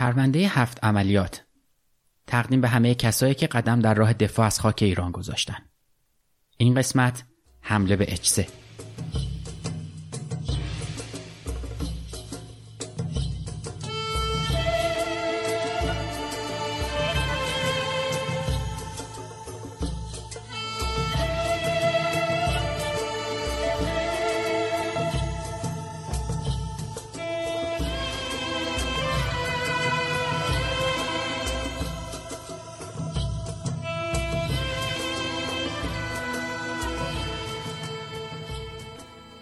پرونده هفت عملیات تقدیم به همه کسایی که قدم در راه دفاع از خاک ایران گذاشتن. این قسمت حمله به اچسه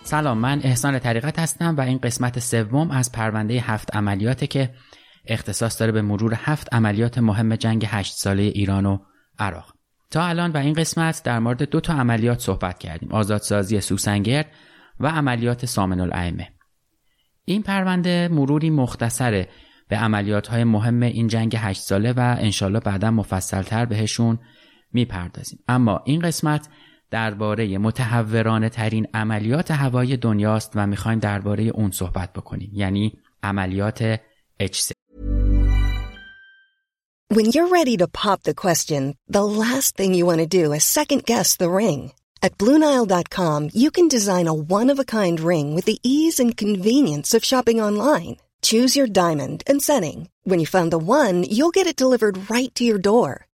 سلام من احسان طریقت هستم و این قسمت سوم از پرونده هفت عملیاته که اختصاص داره به مرور هفت عملیات مهم جنگ هشت ساله ایران و عراق. تا الان و این قسمت در مورد دو تا عملیات صحبت کردیم آزادسازی سوسنگر و عملیات سامن الائمه. این پرونده مروری مختصره به عملیات های مهم این جنگ هشت ساله و انشالله بعدا مفصلتر بهشون می‌پردازیم. اما این قسمت درباره متحورانه ترین عملیات هوایی دنیاست و می‌خوایم درباره اون صحبت بکنیم یعنی عملیات H3 When you're ready to pop the question, the last thing you want to do is second guess the ring. At BlueNile.com you can design a one-of-a-kind ring with the ease and convenience of shopping online. Choose your diamond and setting. When you find the one, you'll get it delivered right to your door.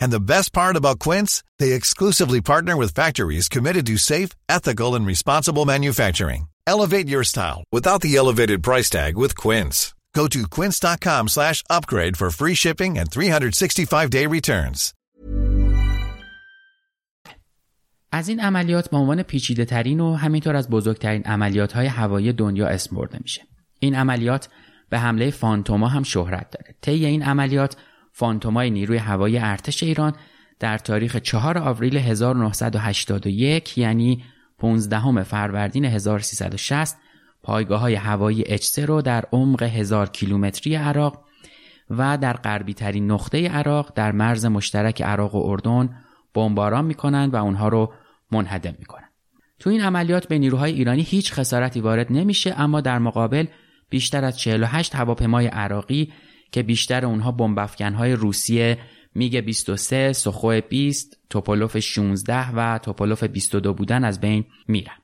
And the best part about Quince, they exclusively partner with factories committed to safe, ethical, and responsible manufacturing. Elevate your style without the elevated price tag with Quince. Go to quince.com slash upgrade for free shipping and 365-day returns. از این عملیات به عنوان پیچیده ترین و همینطور از بزرگترین عملیات های هوایی دنیا اسم برده میشه. این عملیات به حمله فانتوما هم شهرت داره. طی این عملیات فانتومای نیروی هوایی ارتش ایران در تاریخ 4 آوریل 1981 یعنی 15 فروردین 1360 پایگاه های هوایی اچسه رو در عمق 1000 کیلومتری عراق و در غربی ترین نقطه عراق در مرز مشترک عراق و اردن بمباران می‌کنند و اونها رو منهدم می‌کنند. تو این عملیات به نیروهای ایرانی هیچ خسارتی وارد نمیشه اما در مقابل بیشتر از 48 هواپیمای عراقی که بیشتر اونها های روسیه میگ 23 سخو 20 توپولوف 16 و توپولوف 22 بودن از بین میرن.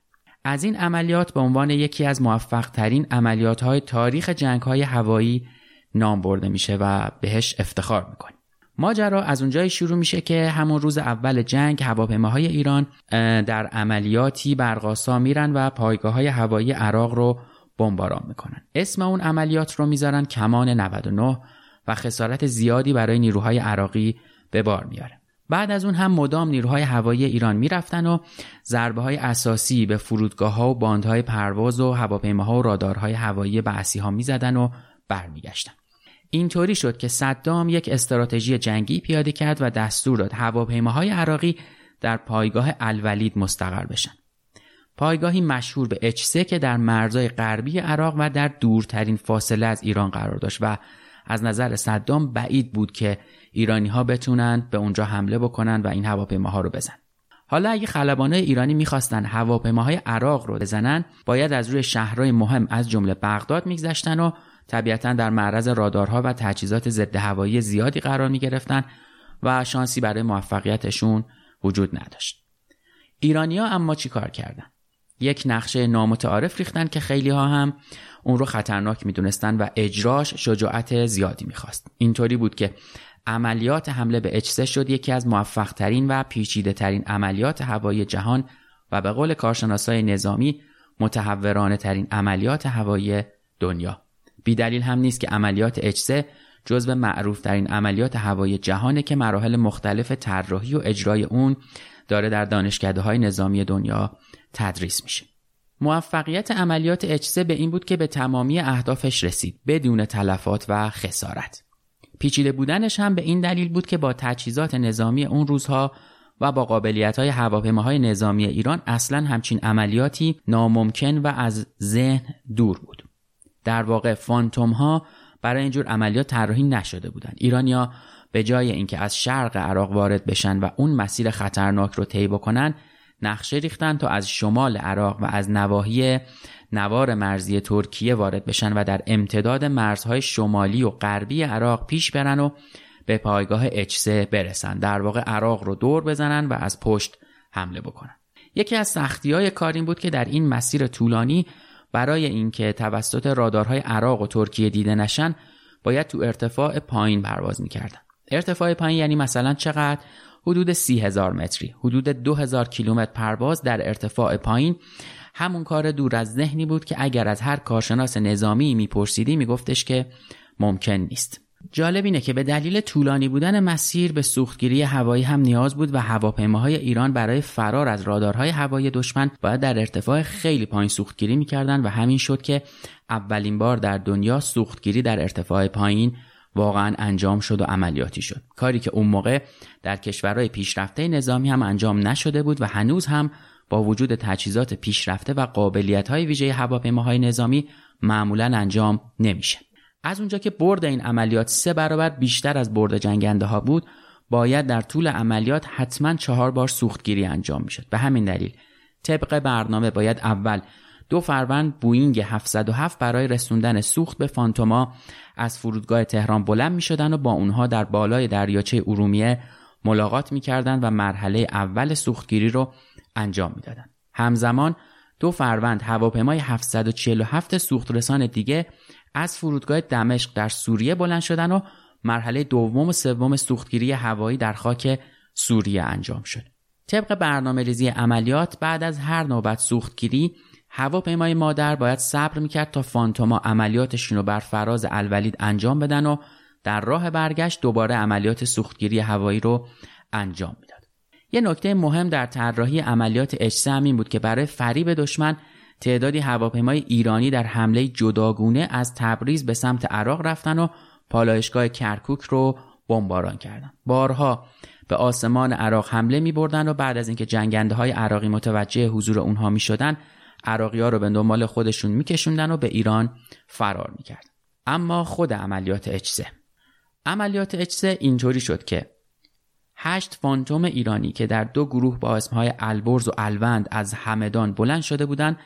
از این عملیات به عنوان یکی از موفق ترین عملیات های تاریخ جنگ های هوایی نام برده میشه و بهش افتخار می‌کنیم. ماجرا از اونجایی شروع میشه که همون روز اول جنگ هواپیماهای ایران در عملیاتی برقاسا میرن و پایگاه های هوایی عراق رو بمباران می‌کنن. اسم اون عملیات رو می‌ذارن کمان 99 و خسارت زیادی برای نیروهای عراقی به بار میاره بعد از اون هم مدام نیروهای هوایی ایران می‌رفتن و ضربه های اساسی به فرودگاه ها و باندهای پرواز و هواپیماها و رادارهای هوایی بعثی ها می‌زدن و برمیگشتن. اینطوری شد که صدام یک استراتژی جنگی پیاده کرد و دستور داد هواپیماهای عراقی در پایگاه الولید مستقر بشن. پایگاهی مشهور به اچسه که در مرزهای غربی عراق و در دورترین فاصله از ایران قرار داشت و از نظر صدام بعید بود که ایرانی ها بتونن به اونجا حمله بکنن و این هواپیماها رو بزن. حالا اگه خلبانای ایرانی می‌خواستن هواپیماهای عراق رو بزنن باید از روی شهرهای مهم از جمله بغداد میگذشتن و طبیعتا در معرض رادارها و تجهیزات ضد هوایی زیادی قرار می‌گرفتن و شانسی برای موفقیتشون وجود نداشت. ایرانیا اما چیکار کردن؟ یک نقشه نامتعارف ریختن که خیلی ها هم اون رو خطرناک می‌دونستن و اجراش شجاعت زیادی می‌خواست. اینطوری بود که عملیات حمله به اچسه شد یکی از موفق ترین و پیچیده ترین عملیات هوایی جهان و به قول کارشناسای نظامی متحورانه ترین عملیات هوایی دنیا. بیدلیل هم نیست که عملیات اچسه جزو معروف ترین عملیات هوایی جهانه که مراحل مختلف طراحی و اجرای اون داره در دانشکده های نظامی دنیا تدریس میشه. موفقیت عملیات اچسه به این بود که به تمامی اهدافش رسید بدون تلفات و خسارت. پیچیده بودنش هم به این دلیل بود که با تجهیزات نظامی اون روزها و با قابلیت های هواپیماهای نظامی ایران اصلا همچین عملیاتی ناممکن و از ذهن دور بود. در واقع فانتوم ها برای اینجور عملیات طراحی نشده بودند. ایرانیا به جای اینکه از شرق عراق وارد بشن و اون مسیر خطرناک رو طی بکنن نقشه ریختن تا از شمال عراق و از نواحی نوار مرزی ترکیه وارد بشن و در امتداد مرزهای شمالی و غربی عراق پیش برن و به پایگاه اچسه برسن. در واقع عراق رو دور بزنن و از پشت حمله بکنن. یکی از سختی های کار این بود که در این مسیر طولانی برای اینکه توسط رادارهای عراق و ترکیه دیده نشن باید تو ارتفاع پایین پرواز می‌کردن. ارتفاع پایین یعنی مثلا چقدر؟ حدود سی هزار متری حدود دو هزار کیلومتر پرواز در ارتفاع پایین. همون کار دور از ذهنی بود که اگر از هر کارشناس نظامی میپرسیدی میگفتش که ممکن نیست. جالب اینه که به دلیل طولانی بودن مسیر به سوختگیری هوایی هم نیاز بود و هواپیماهای ایران برای فرار از رادارهای هوایی دشمن باید در ارتفاع خیلی پایین سوختگیری می‌کردن و همین شد که اولین بار در دنیا سوختگیری در ارتفاع پایین واقعا انجام شد و عملیاتی شد. کاری که اون موقع در کشورهای پیشرفته نظامی هم انجام نشده بود و هنوز هم با وجود تجهیزات پیشرفته و قابلیت های ویژه هواپیماهای نظامی معمولا انجام نمیشه. از اونجا که برد این عملیات سه برابر بیشتر از برد جنگنده ها بود باید در طول عملیات حتما چهار بار سوختگیری انجام می‌شد. به همین دلیل طبق برنامه باید اول دو فروند بوینگ 707 برای رسوندن سوخت به فانتوما از فرودگاه تهران بلند می شدن و با اونها در بالای دریاچه ارومیه ملاقات می کردن و مرحله اول سوختگیری رو انجام می‌دادند. همزمان دو فروند هواپیمای 747 سوخترسان دیگه از فرودگاه دمشق در سوریه بلند شدن و مرحله دوم و سوم سوختگیری هوایی در خاک سوریه انجام شد. طبق برنامه ریزی عملیات بعد از هر نوبت سوختگیری هواپیمای مادر باید صبر می‌کرد تا فانتوما عملیاتشون رو بر فراز الولید انجام بدن و در راه برگشت دوباره عملیات سوختگیری هوایی رو انجام می‌داد. یه نکته مهم در طراحی عملیات اجسه این بود که برای فریب دشمن تعدادی هواپیمای ایرانی در حمله جداگونه از تبریز به سمت عراق رفتن و پالایشگاه کرکوک رو بمباران کردند. بارها به آسمان عراق حمله می بردن و بعد از اینکه جنگنده های عراقی متوجه حضور اونها می شدن عراقی ها رو به دنبال خودشون میکشوندن و به ایران فرار می‌کرد. اما خود عملیات اچسه عملیات اچسه اینطوری شد که هشت فانتوم ایرانی که در دو گروه با اسمهای البرز و الوند از همدان بلند شده بودند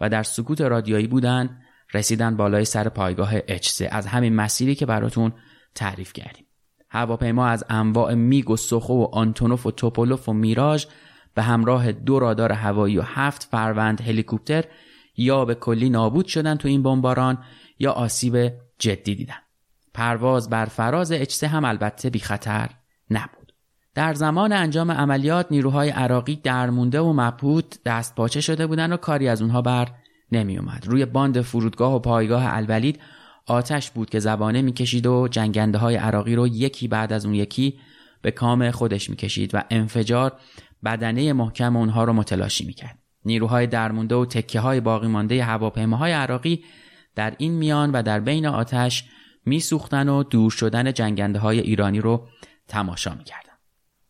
و در سکوت رادیایی بودند رسیدن بالای سر پایگاه اچسه از همین مسیری که براتون تعریف کردیم. هواپیما از انواع میگ و سخو و آنتونوف و توپولوف و میراژ به همراه دو رادار هوایی و هفت فروند هلیکوپتر یا به کلی نابود شدن تو این بمباران یا آسیب جدی دیدن پرواز بر فراز اچسه هم البته بی خطر نبود در زمان انجام عملیات نیروهای عراقی درمونده و مبهوت دست پاچه شده بودن و کاری از اونها بر نمی اومد. روی باند فرودگاه و پایگاه الولید آتش بود که زبانه می‌کشید و جنگنده های عراقی رو یکی بعد از اون یکی به کام خودش می‌کشید و انفجار بدنه محکم اونها رو متلاشی می‌کرد. نیروهای درمونده و تکه های باقی مانده هواپیماهای عراقی در این میان و در بین آتش میسوختن و دور شدن جنگنده های ایرانی رو تماشا می‌کردن.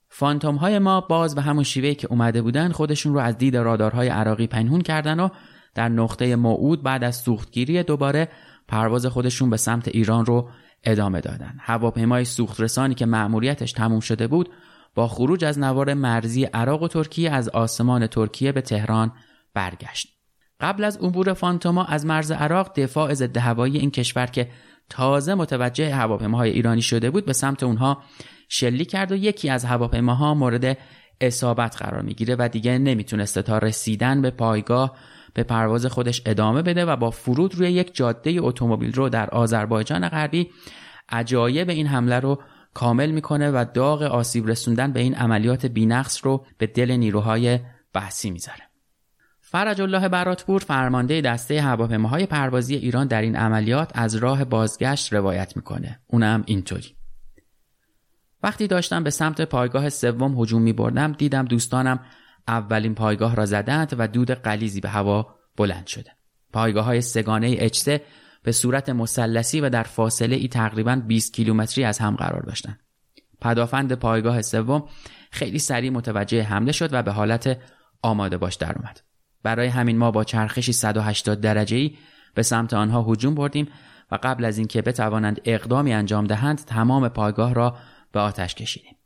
فانتوم های ما باز به همون شیوه که اومده بودن خودشون رو از دید رادارهای عراقی پنهون کردن و در نقطه موعود بعد از سوختگیری دوباره پرواز خودشون به سمت ایران رو ادامه دادن. هواپیمای سوخترسانی که مأموریتش تموم شده بود با خروج از نوار مرزی عراق و ترکیه از آسمان ترکیه به تهران برگشت. قبل از عبور فانتوما از مرز عراق دفاع ضد هوایی این کشور که تازه متوجه هواپیماهای ایرانی شده بود به سمت اونها شلی کرد و یکی از هواپیماها مورد اصابت قرار می‌گیره و دیگه نمی‌تونسته تا رسیدن به پایگاه به پرواز خودش ادامه بده و با فرود روی یک جاده اتومبیل رو در آذربایجان غربی عجایب این حمله رو کامل می‌کنه و داغ آسیب رسوندن به این عملیات بینقص رو به دل نیروهای بحثی می‌ذاره. فرج الله براتپور فرمانده دسته هواپیماهای پروازی ایران در این عملیات از راه بازگشت روایت می‌کنه. اونم اینطوری. وقتی داشتم به سمت پایگاه سوم هجوم می بردم دیدم دوستانم اولین پایگاه را زدند و دود قلیزی به هوا بلند شده. پایگاه های سگانه اچسه به صورت مثلثی و در فاصله ای تقریبا 20 کیلومتری از هم قرار داشتند. پدافند پایگاه سوم خیلی سریع متوجه حمله شد و به حالت آماده باش در اومد. برای همین ما با چرخشی 180 درجه ای به سمت آنها هجوم بردیم و قبل از اینکه بتوانند اقدامی انجام دهند تمام پایگاه را به آتش کشیدیم.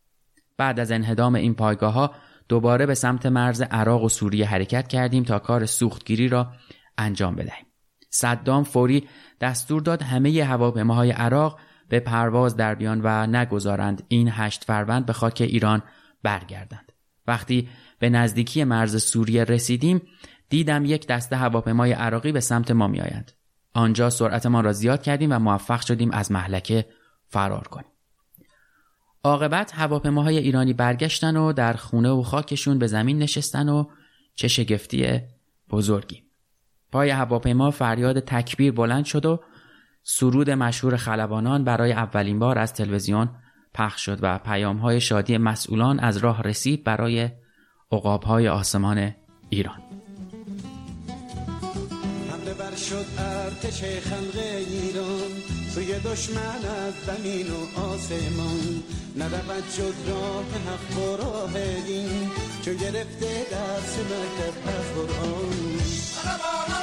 بعد از انهدام این پایگاه ها دوباره به سمت مرز عراق و سوریه حرکت کردیم تا کار سوختگیری را انجام بدهیم. صدام فوری دستور داد همه هواپیماهای عراق به پرواز در بیان و نگذارند این هشت فروند به خاک ایران برگردند. وقتی به نزدیکی مرز سوریه رسیدیم دیدم یک دسته هواپیمای عراقی به سمت ما میآیند. آنجا سرعتمان را زیاد کردیم و موفق شدیم از محلکه فرار کنیم. عاقبت هواپیماهای ایرانی برگشتن و در خونه و خاکشون به زمین نشستن و چه شگفتی بزرگی پای هواپیما فریاد تکبیر بلند شد و سرود مشهور خلبانان برای اولین بار از تلویزیون پخش شد و پیامهای شادی مسئولان از راه رسید برای عقابهای آسمان ایران. شد ارتش خلق ایران سوی دشمن از زمین و آسمان. نرود شد راه حق و راه دین چو گرفته درس مکتب از قرآن.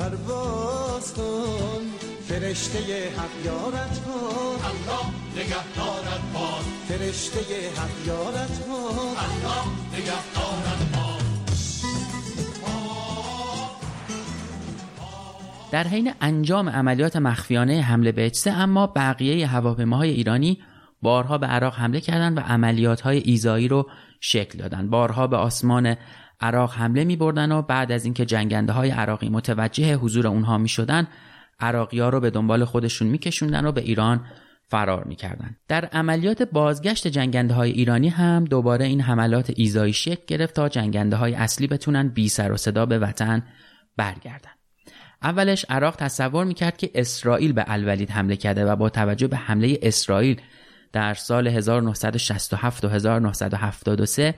پرواز کن فرشته حق یارت کن الله نگهدارت باد. فرشته حق یارت کن الله نگهدارت باد. در حین انجام عملیات مخفیانه حمله به اجسه اما بقیه هواپیماهای ایرانی بارها به عراق حمله کردند و عملیات های ایزایی رو شکل دادند. بارها به آسمان عراق حمله می بردن و بعد از اینکه جنگنده های عراقی متوجه حضور اونها می شدن عراقی ها رو به دنبال خودشون میکشوندن و به ایران فرار می‌کردن در عملیات بازگشت جنگنده های ایرانی هم دوباره این حملات ایزایی شکل گرفت تا جنگنده های اصلی بتونن بی سر و صدا به وطن برگردن. اولش عراق تصور می‌کرد که اسرائیل به الولید حمله کرده و با توجه به حمله اسرائیل در سال 1967 و 1973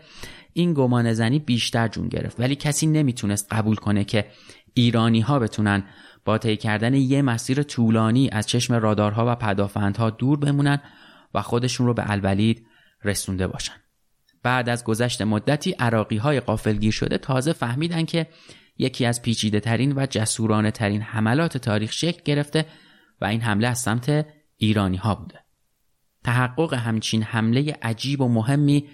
این گمان زنی بیشتر جون گرفت ولی کسی نمی‌تونست قبول کنه که ایرانی ها بتونن با طی کردن یه مسیر طولانی از چشم رادارها و پدافندها دور بمونن و خودشون رو به الولید رسونده باشن بعد از گذشت مدتی عراقی های قافلگیر شده تازه فهمیدن که یکی از پیچیده ترین و جسورانه ترین حملات تاریخ شکل گرفته و این حمله از سمت ایرانی ها بوده. تحقق همچین حمله عجیب و مهمی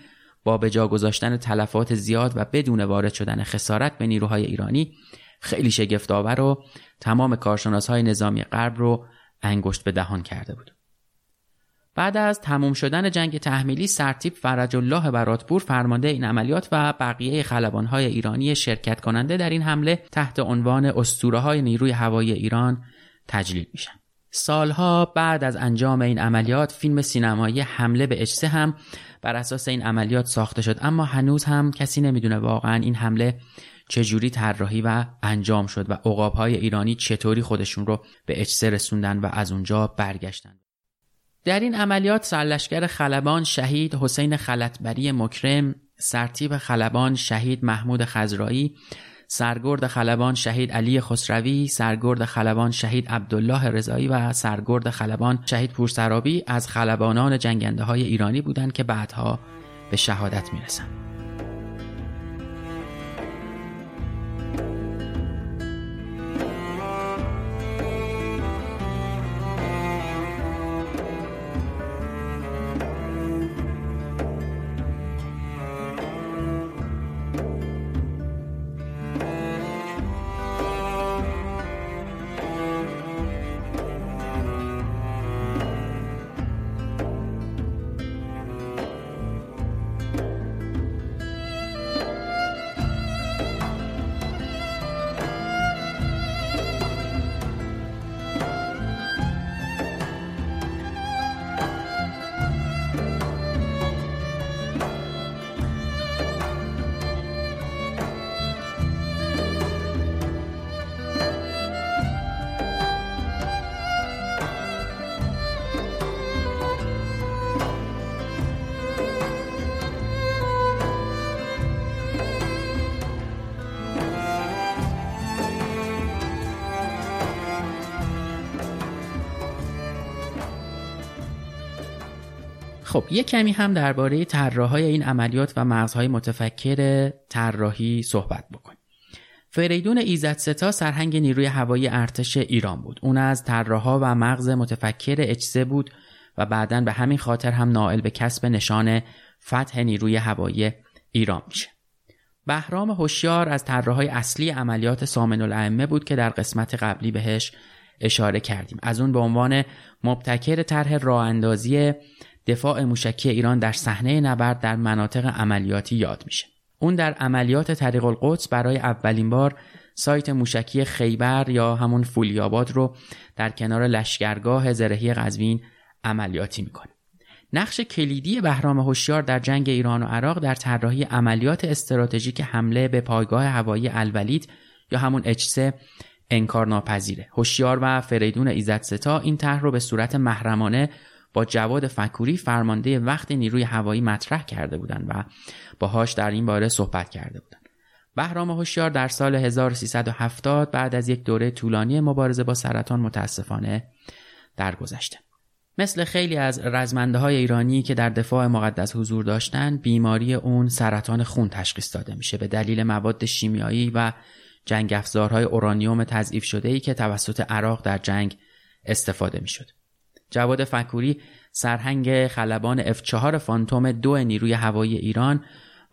با به جا گذاشتن تلفات زیاد و بدون وارد شدن خسارت به نیروهای ایرانی خیلی شگفتآور و تمام کارشناس های نظامی غرب رو انگشت به دهان کرده بود. بعد از تموم شدن جنگ تحمیلی سرتیب فرج الله براتپور فرمانده این عملیات و بقیه های ایرانی شرکت کننده در این حمله تحت عنوان اسطوره های نیروی هوایی ایران تجلیل میشن. سالها بعد از انجام این عملیات فیلم سینمایی حمله به اجسه هم بر اساس این عملیات ساخته شد. اما هنوز هم کسی نمی‌دونه واقعا این حمله چجوری طراحی و انجام شد و عقابهای ایرانی چطوری خودشون رو به اجسه رسوندن و از اونجا برگشتن. در این عملیات سرلشکر خلبان شهید حسین خلطبری مکرم سرتیب خلبان شهید محمود خزرایی سرگرد خلبان شهید علی خسروی سرگرد خلبان شهید عبدالله رضایی و سرگرد خلبان شهید پورسرابی از خلبانان جنگنده های ایرانی بودند که بعدها به شهادت می‌رسند. خب یه کمی هم درباره طراحهای این عملیات و مغزهای متفکر طراحی صحبت بکنیم. فریدون ایزد ستا سرهنگ نیروی هوایی ارتش ایران بود. اون از طراحها و مغز متفکر اجزه بود و بعدا به همین خاطر هم نائل به کسب نشان فتح نیروی هوایی ایران میشه. بهرام هوشیار از طراحهای اصلی عملیات سامن الائمه بود که در قسمت قبلی بهش اشاره کردیم. از اون به عنوان مبتکر طرح راه اندازی دفاع موشکی ایران در صحنه نبرد در مناطق عملیاتی یاد میشه. اون در عملیات طریق القدس برای اولین بار سایت موشکی خیبر یا همون فولیاباد رو در کنار لشکرگاه زرهی قزوین عملیاتی می‌کنه. نقش کلیدی بهرام هوشیار در جنگ ایران و عراق در طراحی عملیات استراتژیک حمله به پایگاه هوایی الولید یا همون اچسه انکار ناپذیره هوشیار و فریدون ایزد ستا این طرح رو به صورت محرمانه با جواد فکوری فرمانده وقت نیروی هوایی مطرح کرده بودند و باهاش در این باره صحبت کرده بودند. بهرام هوشیار در سال 1370 بعد از یک دوره طولانی مبارزه با سرطان متاسفانه درگذشته. مثل خیلی از رزمنده های ایرانی که در دفاع مقدس حضور داشتن بیماری اون سرطان خون تشخیص داده میشه. به دلیل مواد شیمیایی و جنگ افزارهای اورانیوم تضعیف شده ای که توسط عراق در جنگ استفاده می‌شد. جواد فکوری سرهنگ خلبان F4 فانتوم دو نیروی هوایی ایران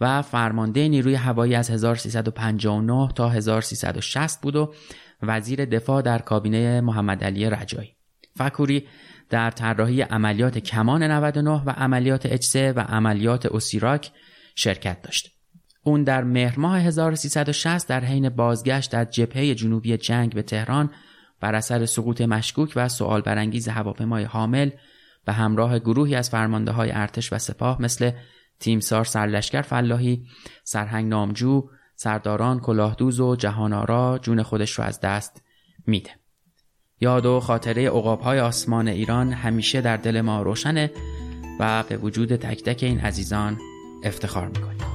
و فرمانده نیروی هوایی از 1359 تا 1360 بود و وزیر دفاع در کابینه محمد علی رجایی. فکوری در طراحی عملیات کمان 99 و عملیات اچسه و عملیات اوسیراک شرکت داشت. اون در مهر ماه 1360 در حین بازگشت در جبهه جنوبی جنگ به تهران بر اثر سقوط مشکوک و سوال برانگیز هواپیمای حامل به همراه گروهی از فرمانده های ارتش و سپاه مثل تیمسار سرلشکر فلاحی، سرهنگ نامجو، سرداران کلاهدوز و جهانارا جون خودش رو از دست میده. یاد و خاطره های آسمان ایران همیشه در دل ما روشنه و به وجود تک تک این عزیزان افتخار می‌کنیم.